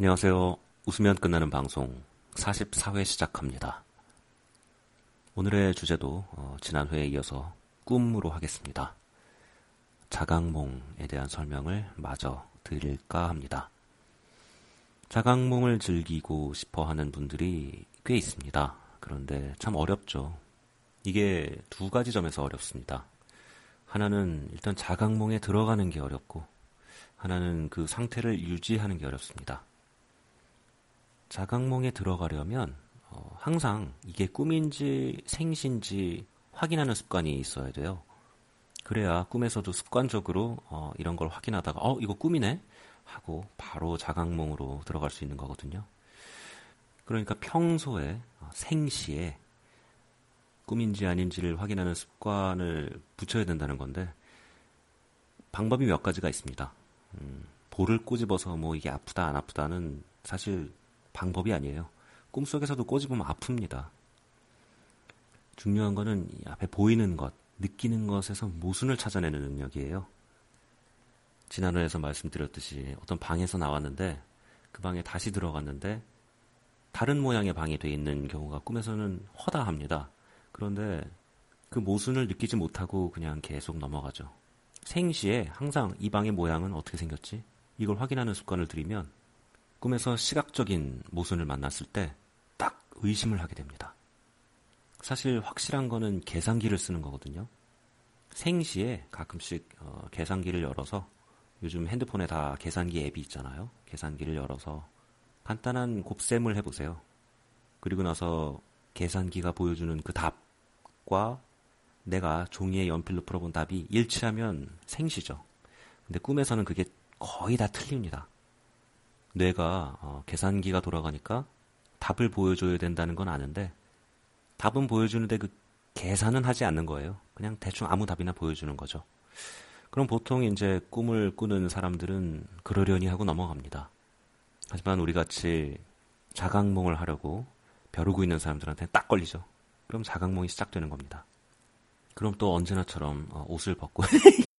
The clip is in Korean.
안녕하세요. 웃으면 끝나는 방송 44회 시작합니다. 오늘의 주제도 어, 지난 회에 이어서 꿈으로 하겠습니다. 자각몽에 대한 설명을 마저 드릴까 합니다. 자각몽을 즐기고 싶어 하는 분들이 꽤 있습니다. 그런데 참 어렵죠. 이게 두 가지 점에서 어렵습니다. 하나는 일단 자각몽에 들어가는 게 어렵고, 하나는 그 상태를 유지하는 게 어렵습니다. 자각몽에 들어가려면 어, 항상 이게 꿈인지 생신지 확인하는 습관이 있어야 돼요. 그래야 꿈에서도 습관적으로 어, 이런 걸 확인하다가 어 이거 꿈이네 하고 바로 자각몽으로 들어갈 수 있는 거거든요. 그러니까 평소에 어, 생시에 꿈인지 아닌지를 확인하는 습관을 붙여야 된다는 건데 방법이 몇 가지가 있습니다. 음, 볼을 꼬집어서 뭐 이게 아프다 안 아프다는 사실 방법이 아니에요. 꿈속에서도 꼬집으면 아픕니다. 중요한 거는 앞에 보이는 것, 느끼는 것에서 모순을 찾아내는 능력이에요. 지난 회에서 말씀드렸듯이 어떤 방에서 나왔는데 그 방에 다시 들어갔는데 다른 모양의 방이 돼 있는 경우가 꿈에서는 허다합니다. 그런데 그 모순을 느끼지 못하고 그냥 계속 넘어가죠. 생시에 항상 이 방의 모양은 어떻게 생겼지? 이걸 확인하는 습관을 들이면 꿈에서 시각적인 모순을 만났을 때 딱 의심을 하게 됩니다. 사실 확실한 거는 계산기를 쓰는 거거든요. 생시에 가끔씩 어, 계산기를 열어서 요즘 핸드폰에 다 계산기 앱이 있잖아요. 계산기를 열어서 간단한 곱셈을 해보세요. 그리고 나서 계산기가 보여주는 그 답과 내가 종이에 연필로 풀어본 답이 일치하면 생시죠. 근데 꿈에서는 그게 거의 다 틀립니다. 뇌가 어, 계산기가 돌아가니까 답을 보여줘야 된다는 건 아는데 답은 보여주는데 그 계산은 하지 않는 거예요. 그냥 대충 아무 답이나 보여주는 거죠. 그럼 보통 이제 꿈을 꾸는 사람들은 그러려니 하고 넘어갑니다. 하지만 우리 같이 자각몽을 하려고 벼르고 있는 사람들한테 딱 걸리죠. 그럼 자각몽이 시작되는 겁니다. 그럼 또 언제나처럼 어, 옷을 벗고